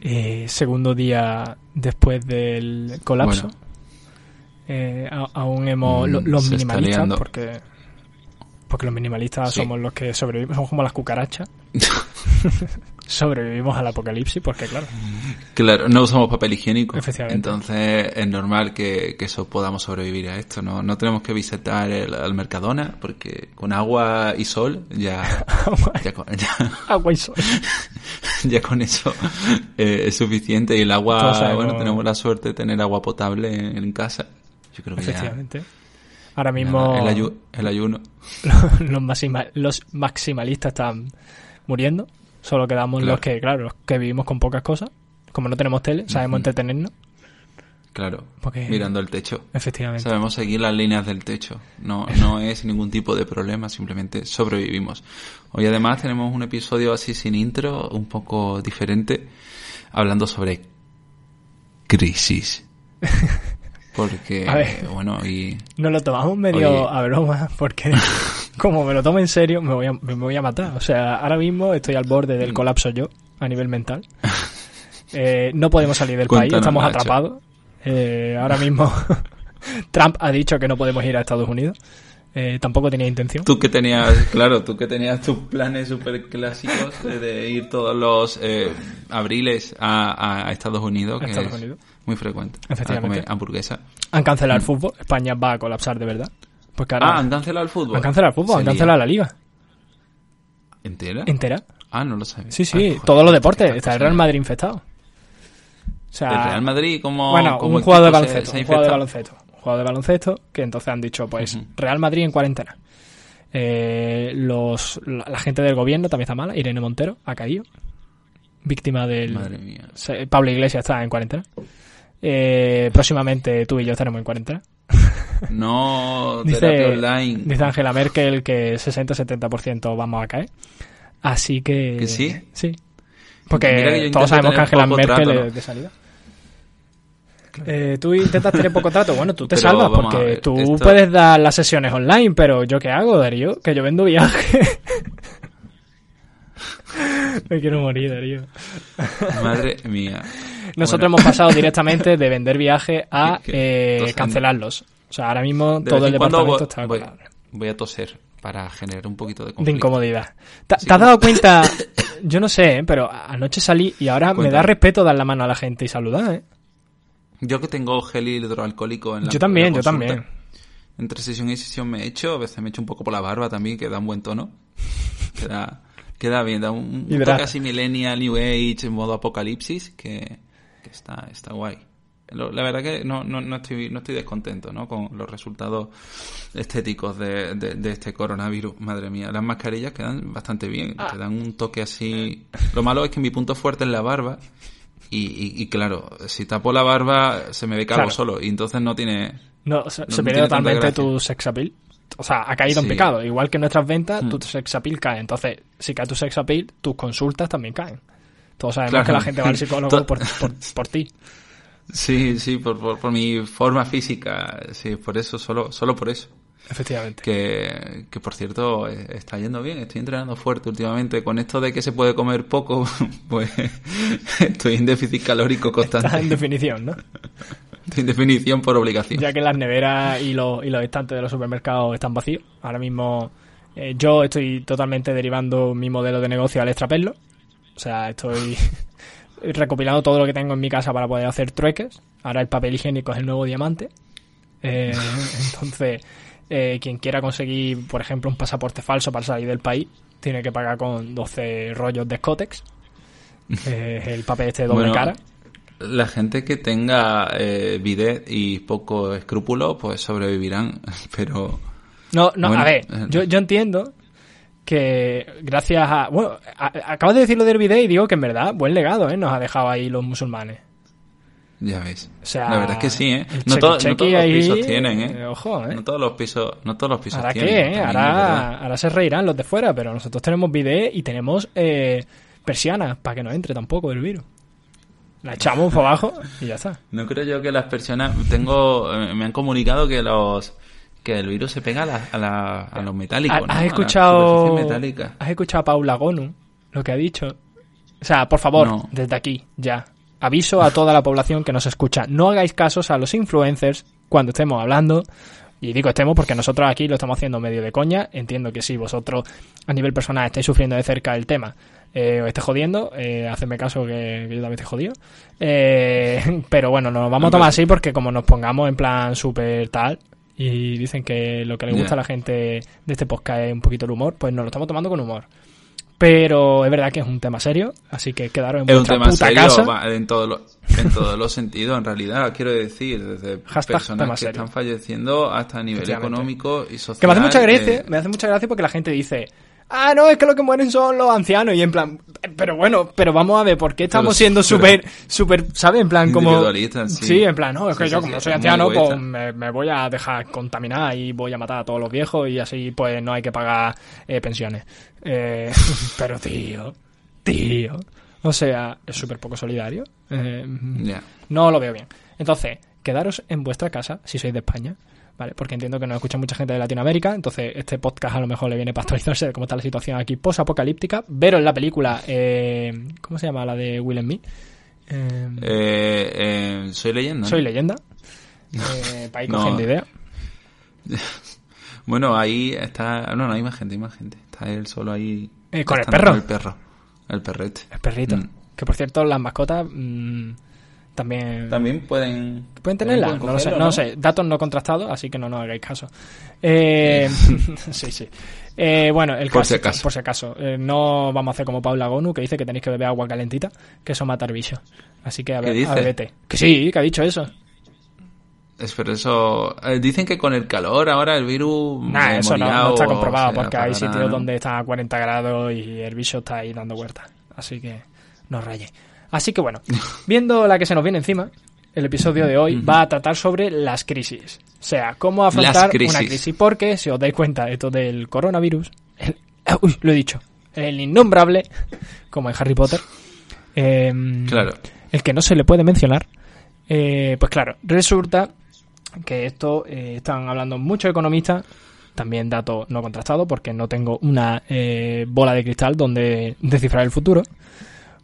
Eh, segundo día después del colapso. Eh, aún hemos. Mm, los minimalistas, porque. Porque los minimalistas Sí. somos los que sobrevivimos, somos como las cucarachas. sobrevivimos al apocalipsis, porque claro. Claro, no usamos papel higiénico. Efectivamente. Entonces es normal que, que eso podamos sobrevivir a esto. No, no tenemos que visitar el, Mercadona porque con agua y sol ya, ya, con, ya, Agua y sol. ya con eso eh, es suficiente. Y el agua, sabemos- bueno, tenemos la suerte de tener agua potable en, en casa. Yo creo que ya. Efectivamente. Ahora ya mismo el, ayu- el ayuno. los, los maximalistas están muriendo. Solo quedamos Claro. los que, claro, los que vivimos con pocas cosas. Como no tenemos tele, sabemos entretenernos. Claro, Porque- mirando el techo. Efectivamente. Sabemos seguir las líneas del techo. No, no es ningún tipo de problema, simplemente sobrevivimos. Hoy además tenemos un episodio así sin intro, un poco diferente, hablando sobre crisis. Porque, A ver. bueno, y Nos lo tomamos medio a broma, porque como me lo tomo en serio, me voy, a, me voy a matar. O sea, ahora mismo estoy al borde Mm. del colapso yo, a nivel mental. Eh, no podemos salir del país, estamos Nacho. atrapados. Eh, ahora mismo Trump ha dicho que no podemos ir a Estados Unidos. Eh, tampoco tenía intención. tú que tenías, claro, tú que tenías tus planes súper clásicos de, de ir todos los eh, abriles a, Estados Unidos, que Estados es Unidos. muy frecuente, a comer hamburguesa. Han cancelado el fútbol. España va a colapsar de verdad. Porque ahora Mm. Ah, han cancelado el fútbol. han cancelado el fútbol, Se han lía. la liga ¿Entera? entera. Ah, no lo sabía. Sí, sí, Ay, joder, todos los deportes. Está el Real. Madrid infectado. O sea, El Real Madrid como bueno, como un jugador de baloncesto, un jugador de baloncesto, un jugador de baloncesto que entonces han dicho, pues. Real Madrid en cuarentena. Eh, los, la, la gente del gobierno también está mala. Irene Montero ha caído, víctima del. Madre mía. Pablo Iglesias está en cuarentena. Eh, próximamente tú y yo estaremos en cuarentena. No, Dice- terapia online. Dice Angela Merkel que 60-70% vamos a caer. Así que. ¿Que sí? Sí. Porque que todos sabemos que Angela Merkel trato, ¿no? es de salida. Eh, tú intentas tener poco trato. Bueno, tú te Pero salvas porque ver, tú esto- puedes dar las sesiones online, pero ¿yo qué hago, Darío? Que yo vendo viaje. Me quiero morir, Darío. Madre mía. Nosotros Bueno, hemos pasado directamente de vender viajes a que eh, cancelarlos. O sea, ahora mismo de todo el departamento voy, está voy- voy a toser para generar un poquito de incomodidad. ¿Te, Sí, te has dado cuenta? Yo no sé, ¿eh? pero anoche salí y ahora me da respeto dar la mano a la gente y saludar, ¿eh? Yo que tengo gel hidroalcohólico en la Yo también, la yo también. Entre sesión y sesión me echo, a veces me echo un poco por la barba también, que da un buen tono. Queda, queda bien, da un, un toque así millennial, new age, en modo apocalipsis, que, que está, está guay. La verdad que no, no, no, estoy, no estoy descontento ¿no? con los resultados estéticos de, de, de este coronavirus. Madre mía, las mascarillas quedan bastante bien, Ah. te dan un toque así. Lo malo es que mi punto fuerte es la barba. Y, y, y claro, si tapo la barba se me ve calvo Claro. solo y entonces no tiene... No, se, No se pierde totalmente tu sex appeal. O sea, ha caído en Sí. picado. Igual que en nuestras ventas, Hmm. tu sex appeal cae. Entonces, si cae tu sex appeal, tus consultas también caen. Todos sabemos Claro. que la gente va al psicólogo por, por, por ti. Sí, sí, por, por, por mi forma física, sí, por eso, solo, solo por eso. Efectivamente. Que, que por cierto, eh, está yendo bien, estoy entrenando fuerte últimamente. Con esto de que se puede comer poco, pues estoy en déficit calórico Está en constante. definición, ¿no? Estoy en definición por obligación. ya que las neveras y los, y los estantes de los supermercados están vacíos. Ahora mismo eh, yo estoy totalmente derivando mi modelo de negocio al extraperlo. O sea, estoy recopilando todo lo que tengo en mi casa para poder hacer trueques. Ahora el papel higiénico es el nuevo diamante. Eh, entonces, eh, quien quiera conseguir, por ejemplo, un pasaporte falso para salir del país, tiene que pagar con 12 rollos de Scotex. Eh, el papel este de doble Bueno, cara. La gente que tenga eh, bidet y poco escrúpulo, pues sobrevivirán, pero... No, no, Bueno, a ver, yo, yo entiendo que gracias a... Bueno, a- acabas de decirlo del video y digo que en verdad, buen legado, ¿eh? Nos ha dejado ahí los musulmanes. Ya ves. O sea, la verdad es que sí, ¿eh? No, todos los pisos tienen, ¿eh? eh, ojo, ¿eh? No todos los pisos, no todos los pisos ¿Ahora tienen. qué? eh? Ahora, ahora se reirán los de fuera, pero nosotros tenemos bidet y tenemos eh, persianas para que no entre tampoco el virus. La echamos por abajo y ya está. No creo yo que las personas... Tengo... eh, Me han comunicado que los... Que el virus se pega a, la- a, la- ¿Has escuchado. ¿Has escuchado a Paula Gonu lo que ha dicho? O sea, por favor, No. desde aquí, ya. Aviso a toda la población que nos escucha. No hagáis casos a los influencers cuando estemos hablando. Y digo estemos porque nosotros aquí lo estamos haciendo medio de coña. Entiendo que si vosotros a nivel personal estáis sufriendo de cerca el tema, eh, os esté jodiendo, eh, hacedme caso que, que yo también estoy jodido. Eh, pero bueno, nos vamos a tomar así porque como nos pongamos en plan súper tal y dicen que lo que le gusta a la gente de este podcast es un poquito el humor, pues nos lo estamos tomando con humor. Pero es verdad que es un tema serio, así que quedaros en Es un tema puta serio casa. va, en todos los en todos los sentidos, en realidad, quiero decir, desde Hashtag personas que serio. están falleciendo hasta a nivel económico y social. Que me hace mucha gracia, eh, me hace mucha gracia porque la gente dice, ah, no, es que lo que mueren son los ancianos. Y en plan, pero bueno, pero vamos a ver, ¿por qué estamos Pero- siendo súper, súper, ¿sabes? En plan, como... Sí. en plan, no, es que Sí, yo como soy anciano, pues me, me voy a dejar contaminar y voy a matar a todos los viejos y así pues no hay que pagar eh, pensiones. Eh, pero tío, tío, o sea, es súper poco solidario. Eh, no lo veo bien. Entonces, quedaros en vuestra casa si sois de España, ¿vale? Porque entiendo que nos escucha mucha gente de Latinoamérica, entonces este podcast a lo mejor le viene para actualizarse de cómo está la situación aquí post-apocalíptica. Veros la película, eh, ¿cómo se llama? La de Will Smith. Eh, Eh, eh, soy leyenda. Soy leyenda. Eh, para ir No. cogiendo idea. Bueno, ahí está. No, no, hay más gente, hay más gente. Está él solo ahí. Eh, ¿con el perro? con el perro. El perrete. El perrito. Mm. Que por cierto, las mascotas mm, también... También pueden. ¿Pueden tenerla? no lo sé, no sé. Datos no contrastados, así que no nos hagáis caso. Eh, sí, sí. Eh, bueno, el Por caso, si acaso. Por si acaso. Eh, no vamos a hacer como Paula Gonu, que dice que tenéis que beber agua calentita, que eso mata al bicho. Así que a ¿Qué ver, a bebete. Que sí, que ha dicho eso. Es, pero eso. eh, dicen que con el calor ahora el virus. Nah, eso no, está o comprobado, porque hay sitios ¿no? donde está a 40 grados y el bicho está ahí dando vueltas. Así que no rayéis. Así que bueno, viendo la que se nos viene encima, el episodio de hoy va a tratar sobre las crisis. O sea, cómo afrontar crisis. una crisis. Porque, si os dais cuenta, esto del coronavirus, el- uy, lo he dicho, el innombrable, como en Harry Potter, em, Claro. el que no se le puede mencionar, eh, pues claro, resulta que esto eh, están hablando muchos economistas, también datos no contrastados, porque no tengo una eh, bola de cristal donde descifrar el futuro,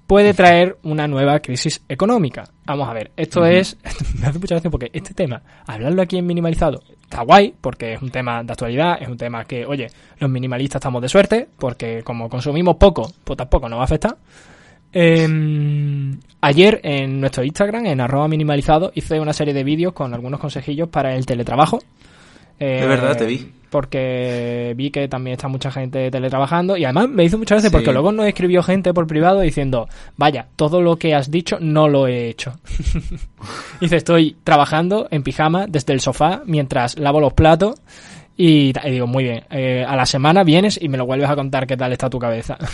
puede traer una nueva crisis económica. Vamos a ver, esto es, me hace mucha gracia porque este tema, hablarlo aquí en minimalizado, está guay, porque es un tema de actualidad, es un tema que, oye, los minimalistas estamos de suerte, porque como consumimos poco, pues tampoco nos va a afectar. Eh, ayer en nuestro Instagram, en arroba minimalizado, hice una serie de vídeos con algunos consejillos para el teletrabajo. Eh, De verdad, te vi. Porque vi que también está mucha gente teletrabajando y además me hizo muchas veces Sí. porque luego nos escribió gente por privado diciendo, vaya, todo lo que has dicho no lo he hecho. Dice, estoy trabajando en pijama desde el sofá mientras lavo los platos y, y digo, muy bien, eh, a la semana vienes y me lo vuelves a contar qué tal está tu cabeza.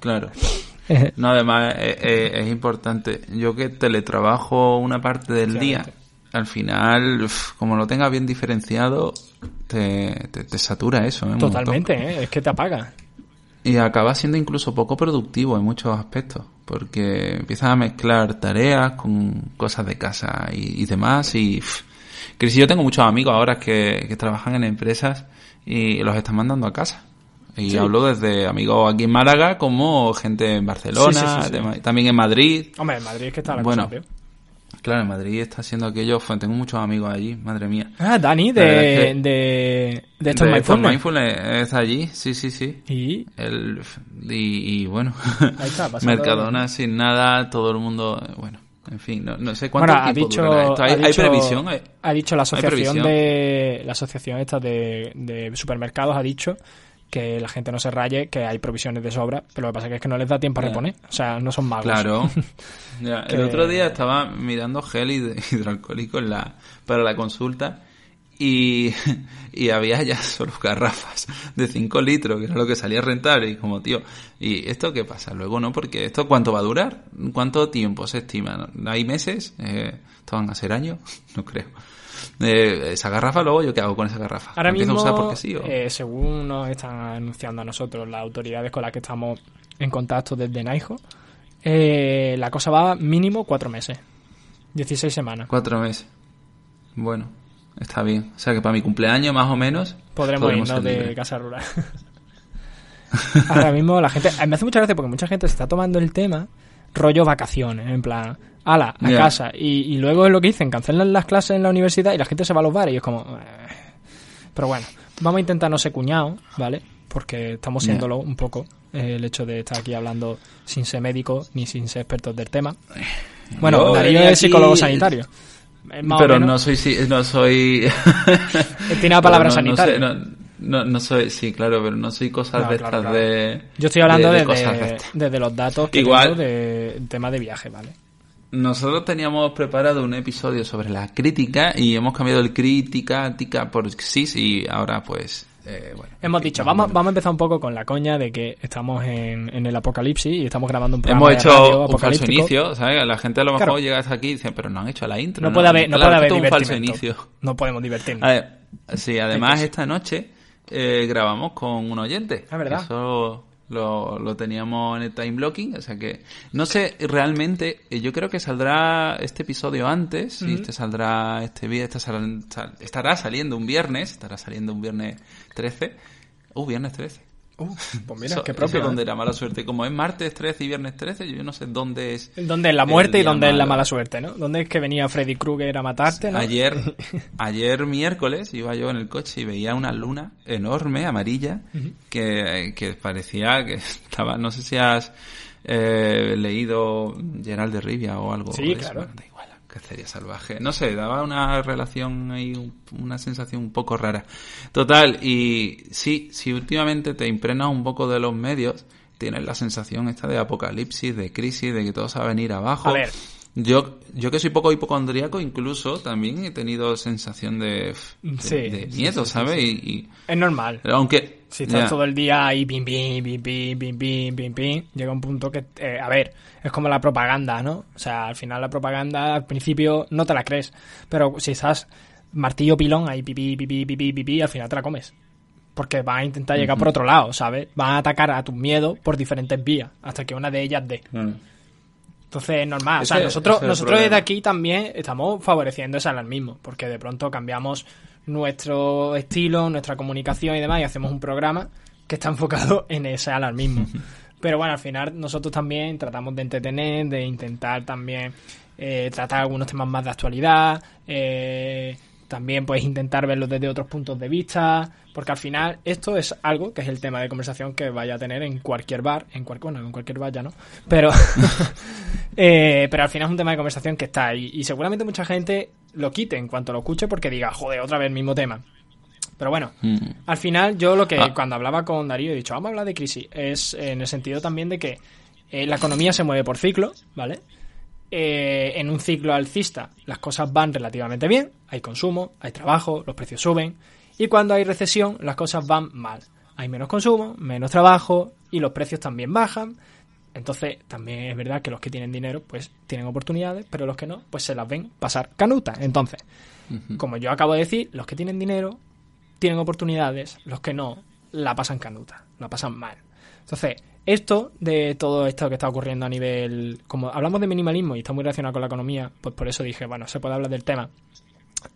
Claro. No, además eh, eh, es importante. Yo que teletrabajo una parte del día, al final, como lo tengas bien diferenciado, te, te, te satura eso. ¿eh? Totalmente. ¿eh? es que te apaga. Y acaba siendo incluso poco productivo en muchos aspectos, porque empiezas a mezclar tareas con cosas de casa y, y demás. Y que si yo tengo muchos amigos ahora que, que trabajan en empresas y los están mandando a casa. Y Sí. hablo desde amigos aquí en Málaga como gente en Barcelona, Sí, sí, también en Madrid. Hombre, en Madrid es que está la Bueno, cosa. Claro, en Madrid está haciendo aquello, tengo muchos amigos allí, madre mía. Ah, Dani, de, es que- de, de estos mindfulness. Mindfulness está allí, sí, sí, sí. Y El, y, y bueno, Ahí está, pasando- Mercadona sin nada, todo el mundo, eh, bueno, en fin, no, no sé cuánto bueno, ha tiempo dicho, esto. ¿Hay, ha hay dicho- previsión? ¿Hay- ha dicho la hay asociación de la asociación esta de, de supermercados ha dicho que la gente no se raye, que hay provisiones de sobra, pero lo que pasa es que no les da tiempo a reponer, o sea, no son magos. Claro. Que- El otro día estaba mirando gel hid- hidroalcohólico en la, para la consulta y, y había ya solo garrafas de 5 litros, que era lo que salía rentable. Y como, tío, ¿y esto qué pasa? Luego no, porque ¿esto cuánto va a durar? ¿Cuánto tiempo se estima? ¿Hay meses? Eh, ¿Esto van a ser años? No creo. Eh, esa garrafa, luego yo qué hago con esa garrafa? Ahora ¿La empiezo mismo, a usar porque sí? o? eh, según nos están anunciando a nosotros las autoridades con las que estamos en contacto desde Naijo, eh, la cosa va mínimo cuatro meses, 16 semanas. Cuatro meses. Bueno, está bien. O sea que para mi cumpleaños, más o menos, Podremos, podremos irnos de casa rural. Ahora mismo la gente... Me hace mucha gracia porque mucha gente se está tomando el tema rollo vacaciones, en plan, ala, a casa. Y, y luego es lo que dicen, cancelan las clases en la universidad y la gente se va a los bares y es como... eh. Pero bueno, vamos a intentar no ser cuñados, ¿vale? Porque estamos siéndolo un poco, eh, el hecho de estar aquí hablando sin ser médico ni sin ser expertos del tema. Bueno, Yo Darío es psicólogo sanitario. Eh, Pero no soy... No soy... Tiene la palabra no- sé, no, no, soy... Sí, claro, pero no soy cosas No, de claro, estas claro. de... Yo estoy hablando de- desde los datos que Igual. tengo de tema de viaje, ¿vale? Nosotros teníamos preparado un episodio sobre la crítica y hemos cambiado el crítica tica por cis y ahora pues... eh, bueno, Hemos dicho, vamos, vamos a empezar un poco con la coña de que estamos en, en el apocalipsis y estamos grabando un programa Hemos de hecho radio un falso inicio, ¿sabes? La gente a lo mejor Claro. llega hasta aquí y dice, pero no han hecho la intro. No, puede haber, no puede haber es un falso inicio. No podemos divertirnos. A ver, sí, además esta noche eh, grabamos con un oyente. Ah, ¿verdad? Eso lo, lo teníamos en el time blocking, o sea que no sé realmente, eh, yo creo que saldrá este episodio antes, y este saldrá este viernes, estará saliendo un viernes, estará saliendo un viernes 13. Uh, viernes 13. Uh, pues mira, Eso- qué eso propio. es donde ¿eh? era mala suerte. Como es martes 13 y viernes 13, yo no sé dónde es. ¿Dónde es la muerte y dónde es la mala suerte, no? ¿Dónde es que venía Freddy Krueger a matarte, no? Ayer, ayer miércoles iba yo en el coche y veía una luna enorme, amarilla, que, que parecía que estaba, no sé si has eh, leído Gerald de Rivia o algo. Sí, claro. bueno, cacería salvaje. No sé, daba una relación ahí, un- una sensación un poco rara. Total, y sí, si últimamente te impregnas un poco de los medios, tienes la sensación esta de apocalipsis, de crisis, de que todo se va a venir abajo. Yo, yo que soy poco hipocondríaco, incluso también he tenido sensación de, de, Sí, de sí, miedo, sí, sí, ¿sabes? Y, y- Es normal. aunque Si estás ya, todo el día ahí, pim, pim, pim, pim, pim, pim, pim, pim, llega un punto que, eh, a ver, es como la propaganda, ¿no? O sea, al final la propaganda al principio no te la crees, pero si estás martillo pilón ahí, pipí, pipí, pipí, pipí, al final te la comes. Porque van a intentar llegar por otro lado, ¿sabes? Van a atacar a tu miedo por diferentes vías, hasta que una de ellas dé. Mm. Entonces es normal. O sea, nosotros, nosotros desde aquí también estamos favoreciendo ese alarmismo, porque de pronto cambiamos nuestro estilo, nuestra comunicación y demás, y hacemos un programa que está enfocado en ese alarmismo. Pero bueno, al final nosotros también tratamos de entretener, de intentar también eh, tratar algunos temas más de actualidad, eh, también pues intentar verlos desde otros puntos de vista, porque al final esto es algo que es el tema de conversación que vaya a tener en cualquier bar, en cualquier, bueno, en cualquier bar ya no, pero, eh, pero al final es un tema de conversación que está ahí y seguramente mucha gente lo quite en cuanto lo escuche porque diga, joder, otra vez el mismo tema. Pero bueno, Mm. al final yo lo que Ah. cuando hablaba con Darío he dicho, vamos a hablar de crisis, es en el sentido también de que eh, la economía se mueve por ciclo, ¿vale? Eh, en un ciclo alcista las cosas van relativamente bien, hay consumo, hay trabajo, los precios suben, y cuando hay recesión las cosas van mal. Hay menos consumo, menos trabajo y los precios también bajan. Entonces también es verdad que los que tienen dinero pues tienen oportunidades, pero los que no pues se las ven pasar canuta. Entonces, como yo acabo de decir, los que tienen dinero tienen oportunidades, los que no la pasan canuta, la pasan mal. Entonces, esto de todo esto que está ocurriendo a nivel, como hablamos de minimalismo y está muy relacionado con la economía, pues por eso dije, bueno, se puede hablar del tema.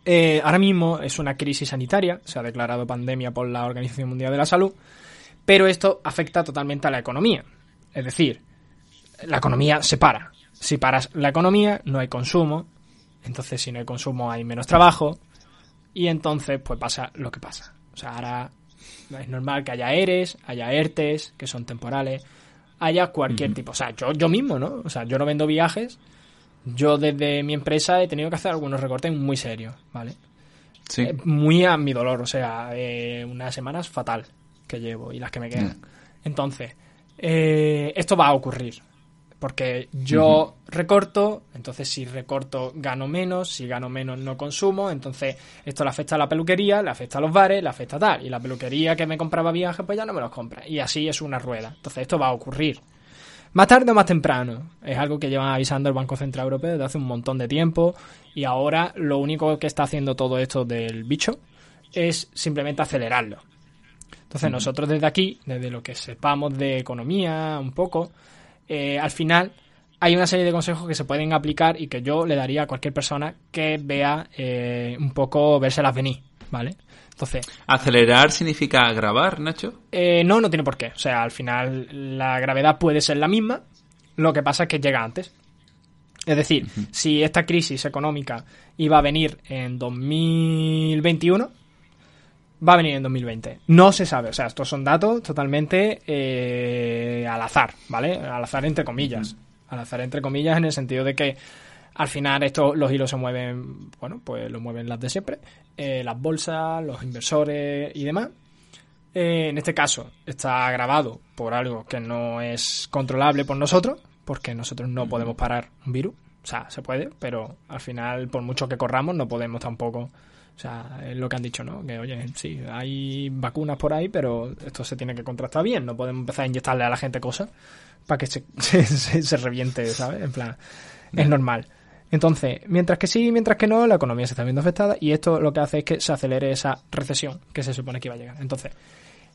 Eh, ahora mismo es una crisis sanitaria, se ha declarado pandemia por la Organización Mundial de la Salud, pero esto afecta totalmente a la economía. Es decir, la economía se para. Si paras la economía, no hay consumo. Entonces, si no hay consumo, hay menos trabajo. Y entonces, pues pasa lo que pasa. O sea, ahora es normal que haya ERES, haya ERTES, que son temporales, haya cualquier tipo. O sea, yo, yo mismo, ¿no? O sea, yo no vendo viajes. Yo desde mi empresa he tenido que hacer algunos recortes muy serios, ¿vale? Sí. Eh, muy a mi dolor, o sea, eh, unas semanas fatal que llevo y las que me quedan. Entonces, eh, esto va a ocurrir. Porque yo recorto, entonces si recorto gano menos, si gano menos no consumo, entonces esto le afecta a la peluquería, le afecta a los bares, le afecta a tal. Y la peluquería que me compraba viajes, pues ya no me los compra. Y así es una rueda. Entonces esto va a ocurrir. Más tarde o más temprano. Es algo que llevan avisando el Banco Central Europeo desde hace un montón de tiempo. Y ahora lo único que está haciendo todo esto del bicho es simplemente acelerarlo. Entonces nosotros desde aquí, desde lo que sepamos de economía un poco, eh, al final hay una serie de consejos que se pueden aplicar y que yo le daría a cualquier persona que vea eh, un poco vérselas venir, ¿vale? Entonces, ¿Acelerar significa grabar, Nacho? eh, no, no tiene por qué. O sea, al final la gravedad puede ser la misma, lo que pasa es que llega antes. Es decir, si esta crisis económica iba a venir en 2021, va a venir en 2020. No se sabe, o sea, estos son datos totalmente eh, al azar, ¿vale? Al azar entre comillas. Al azar entre comillas en el sentido de que al final esto, los hilos se mueven, bueno, pues lo mueven las de siempre, eh, las bolsas, los inversores y demás. Eh, en este caso está grabado por algo que no es controlable por nosotros, porque nosotros no podemos parar un virus. O sea, se puede, pero al final, por mucho que corramos, no podemos tampoco. O sea, es lo que han dicho, ¿no? Que, oye, sí, hay vacunas por ahí, pero esto se tiene que contrastar bien. No podemos empezar a inyectarle a la gente cosas para que se, se, se- se reviente, ¿sabes? En plan, es normal. Entonces, mientras que sí, mientras que no, la economía se está viendo afectada y esto lo que hace es que se acelere esa recesión que se supone que iba a llegar. Entonces,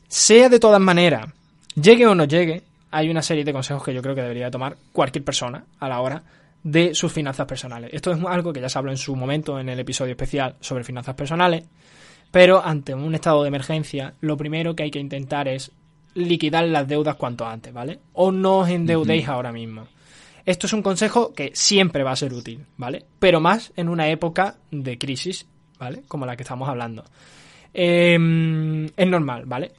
sea de todas maneras, llegue o no llegue, hay una serie de consejos que yo creo que debería tomar cualquier persona a la hora de sus finanzas personales. Esto es algo que ya se habló en su momento en el episodio especial sobre finanzas personales, pero ante un estado de emergencia, lo primero que hay que intentar es liquidar las deudas cuanto antes, ¿vale? O no os endeudéis ahora mismo. Esto es un consejo que siempre va a ser útil, ¿vale? Pero más en una época de crisis, ¿vale? Como la que estamos hablando. Eh, es normal, ¿vale?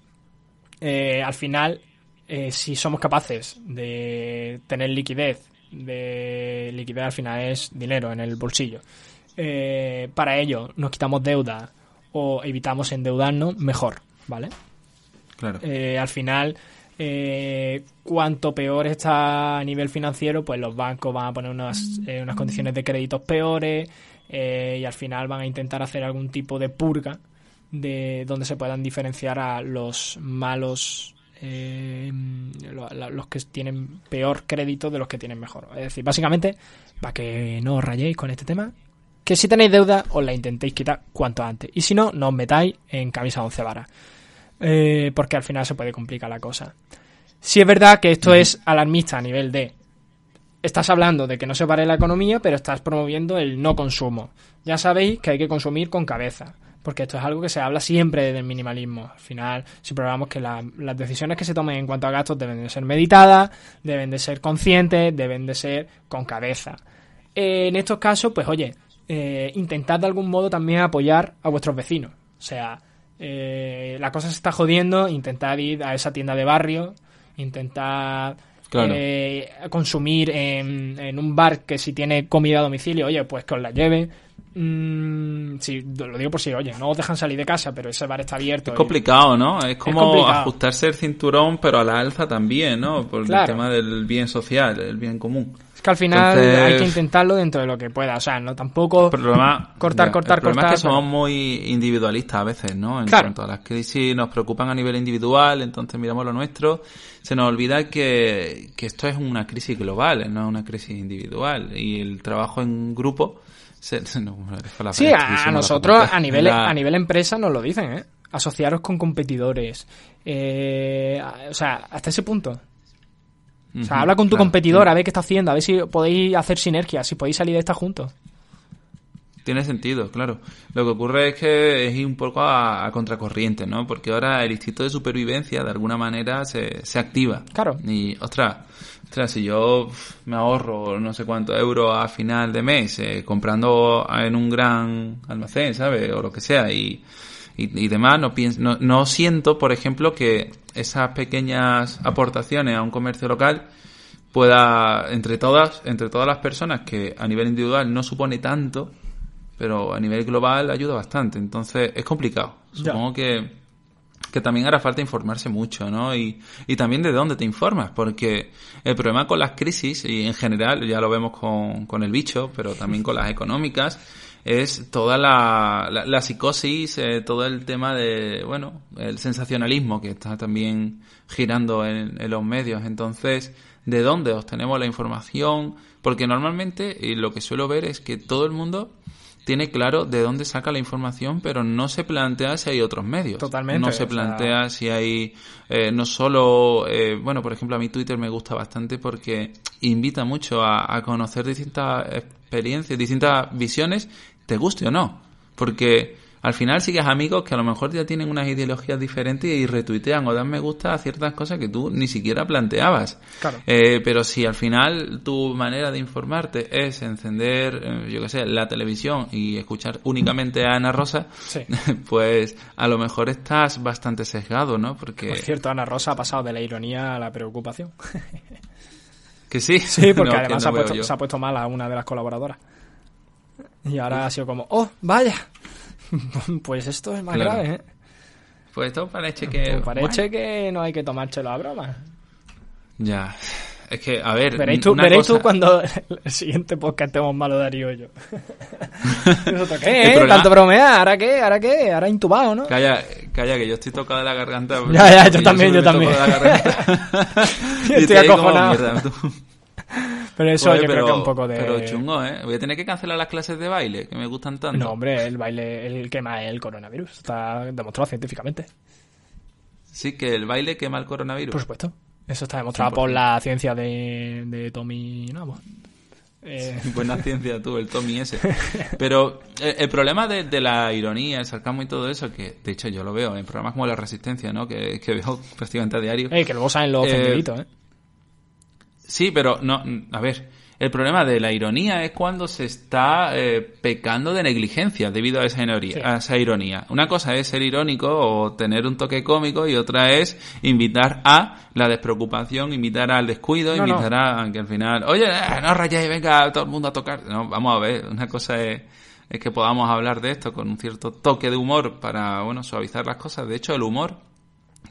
Eh, al final, eh, si somos capaces de tener liquidez, de liquidez al final es dinero en el bolsillo, eh, para ello nos quitamos deuda o evitamos endeudarnos, mejor, ¿vale? Claro. Eh, al final, eh, cuanto peor está a nivel financiero, pues los bancos van a poner unas, unas condiciones de créditos peores y al final van a intentar hacer algún tipo de purga de donde se puedan diferenciar a los malos eh, los que tienen peor crédito de los que tienen mejor. Es decir, básicamente, para que no os rayéis con este tema, que si tenéis deuda os la intentéis quitar cuanto antes. Y si no, no os metáis en camisa once varas. Eh, porque al final se puede complicar la cosa. Si es verdad que esto es alarmista a nivel de estás hablando de que no se pare la economía, pero estás promoviendo el no consumo. Ya sabéis que hay que consumir con cabeza, porque esto es algo que se habla siempre del minimalismo. Al final, si probamos que la- las decisiones que se tomen en cuanto a gastos deben de ser meditadas, deben de ser conscientes, deben de ser con cabeza. Eh, en estos casos, pues oye, eh, intentad de algún modo también apoyar a vuestros vecinos. O sea, eh, la cosa se está jodiendo, intentad ir a esa tienda de barrio, intentad Claro. eh, consumir en, en un bar que si tiene comida a domicilio, oye, pues que os la lleve. Mm, sí, lo digo por si, oye, no os dejan salir de casa, pero ese bar está abierto. Es y- complicado, ¿no? Es como ajustarse el cinturón, pero a la alza también, ¿no? Por Claro. el tema del bien social, el bien común. Es que al final Entonces- hay que intentarlo dentro de lo que pueda. O sea, no tampoco problema, cortar, ya, cortar, el problema cortar. es que somos muy individualistas a veces, ¿no? En Claro. cuanto a las crisis nos preocupan a nivel individual, entonces miramos lo nuestro. Se nos olvida que, que esto es una crisis global, no es una crisis individual. Y el trabajo en grupo... Se, no, la Sí, a, nosotros a nivel, La- a nivel empresa nos lo dicen, ¿eh? Asociaros con competidores. Eh, o sea, hasta ese punto. O sea, habla con tu claro, competidor, a ver qué está haciendo, a ver si podéis hacer sinergias, si podéis salir de esta juntos. Tiene sentido, claro. Lo que ocurre es que es ir un poco a, a contracorriente, ¿no? Porque ahora el instinto de supervivencia de alguna manera se, se activa. Claro. Y, ostras, ostras, si yo me ahorro no sé cuántos euros a final de mes eh, comprando en un gran almacén, ¿sabes? O lo que sea, y, y, y demás, no, pienso, no, no siento, por ejemplo, que esas pequeñas aportaciones a un comercio local pueda, entre todas, entre todas las personas que a nivel individual no supone tanto, pero a nivel global ayuda bastante. Entonces es complicado. Supongo que, que también hará falta informarse mucho, ¿no? Y, y también de dónde te informas, porque el problema con las crisis, y en general ya lo vemos con, con el bicho, pero también con las económicas, es toda la, la, psicosis, eh, todo el tema de, bueno, el sensacionalismo que está también girando en, en los medios. Entonces, ¿de dónde obtenemos la información? Porque normalmente y lo que suelo ver es que todo el mundo tiene claro de dónde saca la información, pero no se plantea si hay otros medios. Totalmente, No se sea- plantea si hay, eh, no solo, eh, bueno, por ejemplo, a mi Twitter me gusta bastante porque invita mucho a, a conocer distintas experiencias, distintas visiones, te guste o no. Porque al final sigues amigos que a lo mejor ya tienen unas ideologías diferentes y retuitean o dan me gusta a ciertas cosas que tú ni siquiera planteabas. Claro. Eh, pero si al final tu manera de informarte es encender, eh, yo qué sé, la televisión y escuchar únicamente a Ana Rosa, Sí. pues a lo mejor estás bastante sesgado, ¿no? Porque... Por cierto, Ana Rosa ha pasado de la ironía a la preocupación. Que sí. Sí, porque No, además no se, ha veo puesto, yo. se ha puesto mal a una de las colaboradoras. Y ahora ha sido como, oh, vaya. pues esto es más Claro. grave, ¿eh? Pues esto parece que... Pues parece bueno, que no hay que tomárselo a broma. Ya. Es que, a ver... Veréis tú, una veréis tú cosa- cuando el siguiente podcast estemos malo Darío y yo. ¿Nosotros qué, eh? problema- Tanto bromear, ¿ahora qué? ¿Ahora qué? Ahora intubado, ¿no? Calla, calla, que yo estoy tocado de la garganta. Ya, ya, yo también, yo toco también. Yo estoy como, acojonado. tú. Pero eso Joder, yo creo que es un poco de... Pero chungo, ¿eh? Voy a tener que cancelar las clases de baile, que me gustan tanto. No, hombre, el baile, el quema el coronavirus. Está demostrado científicamente. Sí, que el baile quema el coronavirus. Por supuesto. Eso está demostrado 100%. por la ciencia de, de Tommy Namo. Eh, Buena ciencia tú, el Tommy ese. Pero eh, el problema de, de la ironía, el sarcasmo y todo eso, que de hecho yo lo veo en programas como La Resistencia, ¿no? Que, que veo prácticamente a diario. eh, que luego saben los Eh, ¿eh? Sí, pero no, a ver, el problema de la ironía es cuando se está eh, pecando de negligencia debido a esa, ironía, Sí. a esa ironía. Una cosa es ser irónico o tener un toque cómico y otra es invitar a la despreocupación, invitar al descuido, No, no. invitar a que al final, oye, eh, no rayéis, venga todo el mundo a tocar. No, vamos a ver, una cosa es, es que podamos hablar de esto con un cierto toque de humor para, bueno, suavizar las cosas. De hecho, el humor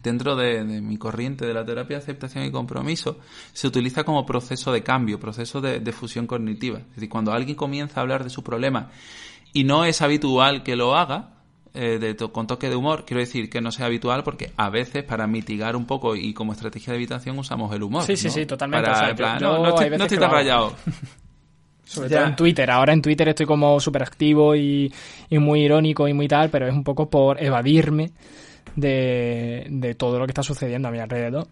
dentro de, de mi corriente de la terapia de aceptación y compromiso, se utiliza como proceso de cambio, proceso de, de fusión cognitiva. Es decir, cuando alguien comienza a hablar de su problema y no es habitual que lo haga, eh, de to- con toque de humor, quiero decir que no sea habitual porque a veces para mitigar un poco y como estrategia de evitación usamos el humor. Sí, sí, ¿no? sí, totalmente. Para, O sea, en plan, yo- no, no estoy, no estoy tan rayado. Sobre Ya. todo en Twitter. Ahora en Twitter estoy como súper activo y, y muy irónico y muy tal, pero es un poco por evadirme de, de todo lo que está sucediendo a mi alrededor.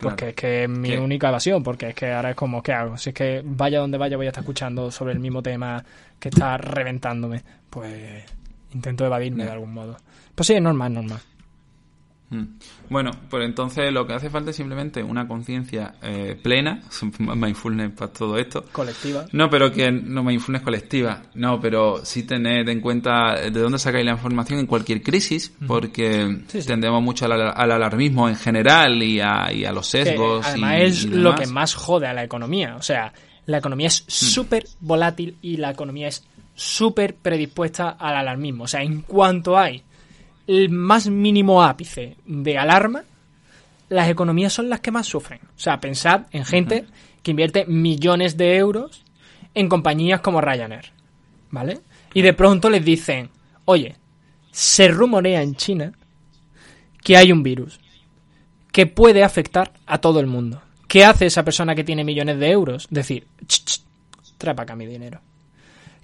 Porque Claro. es que es mi ¿Qué? única evasión, porque es que ahora es como, ¿qué hago? Si es que vaya donde vaya voy a estar escuchando sobre el mismo tema que está reventándome, pues intento evadirme de algún modo. Pues sí, es normal, es normal. Mm. Bueno, pues entonces lo que hace falta es simplemente una conciencia eh, plena, mindfulness para todo esto, Colectiva. No, pero que no mindfulness colectiva. No, pero sí tened en cuenta de dónde sacáis la información en cualquier crisis, porque Sí, sí. tendemos mucho al, al alarmismo en general y a, y a los que sesgos. además y- es y lo que más jode a la economía. O sea, la economía es súper volátil y la economía es súper predispuesta al alarmismo. O sea, en cuanto hay el más mínimo ápice de alarma, las economías son las que más sufren. O sea, pensad en gente que invierte millones de euros en compañías como Ryanair. ¿Vale? Y de pronto les dicen, oye, se rumorea en China que hay un virus que puede afectar a todo el mundo. ¿Qué hace esa persona que tiene millones de euros? Decir, "Ch, ch, trae para acá mi dinero.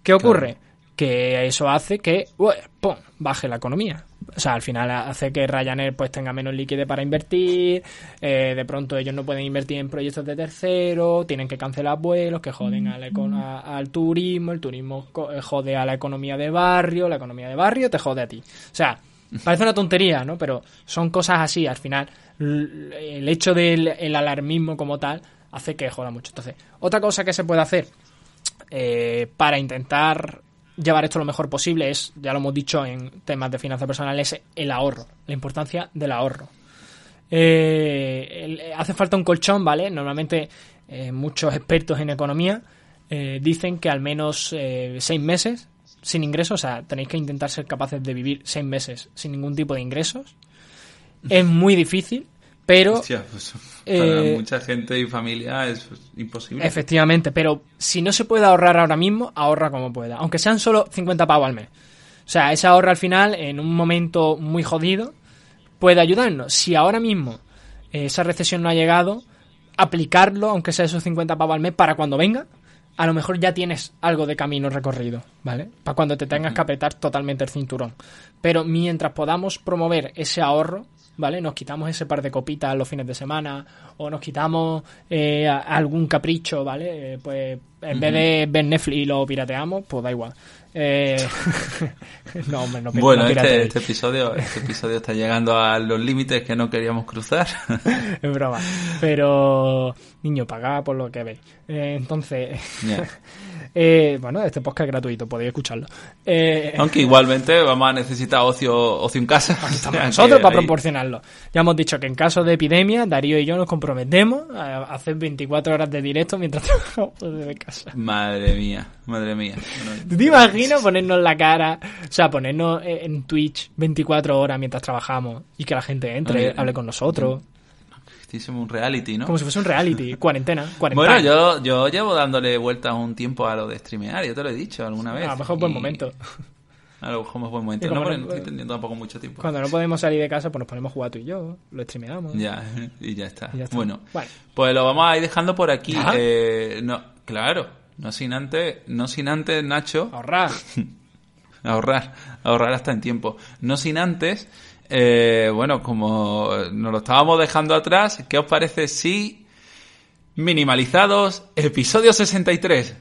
¿Qué ocurre? Que eso hace que ue, ¡pum! baje la economía. O sea, al final hace que Ryanair pues tenga menos liquidez para invertir, eh, de pronto ellos no pueden invertir en proyectos de terceros, tienen que cancelar vuelos que joden a la eco- a- al turismo, el turismo eh, jode a la economía de barrio, la economía de barrio te jode a ti. O sea, parece una tontería, ¿no? Pero son cosas así, al final el hecho del el alarmismo como tal hace que joda mucho. Entonces, otra cosa que se puede hacer eh, para intentar llevar esto lo mejor posible es, ya lo hemos dicho en temas de finanzas personales, es el ahorro, la importancia del ahorro. Eh, el- hace falta un colchón, ¿vale? Normalmente eh, muchos expertos en economía eh, dicen que al menos eh, seis meses sin ingresos, o sea, tenéis que intentar ser capaces de vivir seis meses sin ningún tipo de ingresos. Es muy difícil, pero Hostia, pues, Eh, para mucha gente y familia es pues, imposible. Efectivamente, pero si no se puede ahorrar ahora mismo, ahorra como pueda. Aunque sean solo 50 pavos al mes. O sea, ese ahorro al final, en un momento muy jodido, puede ayudarnos. Si ahora mismo eh, esa recesión no ha llegado, aplicarlo, aunque sea esos 50 pavos al mes, para cuando venga, a lo mejor ya tienes algo de camino recorrido, ¿vale? Para cuando te tengas que apretar totalmente el cinturón. Pero mientras podamos promover ese ahorro, ¿vale? Nos quitamos ese par de copitas los fines de semana o nos quitamos eh, algún capricho, ¿vale? Eh, pues en vez de ver Netflix y lo pirateamos, pues da igual. Eh, no, hombre, no, Bueno, no este, este episodio, este episodio está llegando a los límites que no queríamos cruzar. es broma. Pero, niño, pagá por lo que veis. Eh, entonces, Ya. eh, bueno, este podcast es gratuito, podéis escucharlo. Eh, Aunque igualmente vamos a necesitar ocio, ocio en casa. estamos O sea, nosotros para ahí- proporcionarlo. Ya hemos dicho que en caso de epidemia, Darío y yo nos comprometemos a hacer 24 horas de directo mientras trabajamos desde casa. Madre mía, madre mía. Bueno, ¿Tú te imaginas ponernos la cara, o sea, ponernos eh, en Twitch 24 horas mientras trabajamos y que la gente entre, Oye, hable con nosotros? hicimos un reality, ¿no? Como si fuese un reality, cuarentena, cuarentena. Bueno, yo, yo llevo dándole vueltas un tiempo a lo de streamear, yo te lo he dicho alguna vez. A lo mejor es buen Y- momento. A lo mejor es buen momento. Y No, no- no estoy teniendo tampoco mucho tiempo. Cuando no podemos salir de casa, pues nos ponemos a jugar tú y yo, lo streameamos. Ya, y ya está. Y ya está. Bueno, Vale. pues lo vamos a ir dejando por aquí. Eh, no, claro, no sin antes, no sin antes, Nacho, Ahorrar. ahorrar, ahorrar hasta en tiempo. No sin antes, eh, bueno, como nos lo estábamos dejando atrás, ¿qué os parece si minimalizados, episodio 63?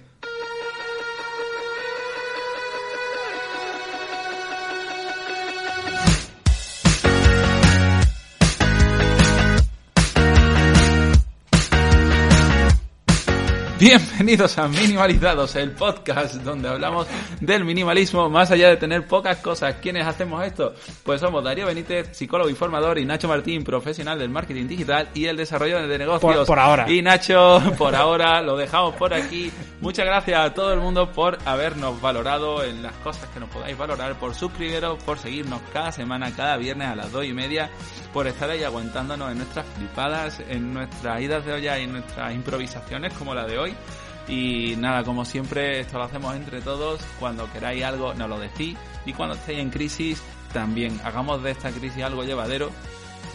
Bienvenidos a Minimalizados, el podcast donde hablamos del minimalismo más allá de tener pocas cosas. ¿Quiénes hacemos esto? Pues somos Darío Benítez, psicólogo y formador, y Nacho Martín, profesional del marketing digital y el desarrollo de negocios. Por- por ahora. Y Nacho, por ahora, lo dejamos por aquí. Muchas gracias a todo el mundo por habernos valorado en las cosas que nos podáis valorar, por suscribiros, por seguirnos cada semana, cada viernes a las dos y media, por estar ahí aguantándonos en nuestras flipadas, en nuestras idas de olla y en nuestras improvisaciones como la de hoy. Y nada, como siempre, esto lo hacemos entre todos. Cuando queráis algo, nos lo decís. Y cuando estéis en crisis, también hagamos de esta crisis algo llevadero,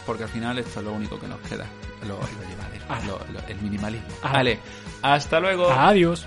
porque al final esto es lo único que nos queda. Lo, lo llevadero, Ah. lo- lo- el minimalismo. Ah. Vale, hasta luego. Adiós.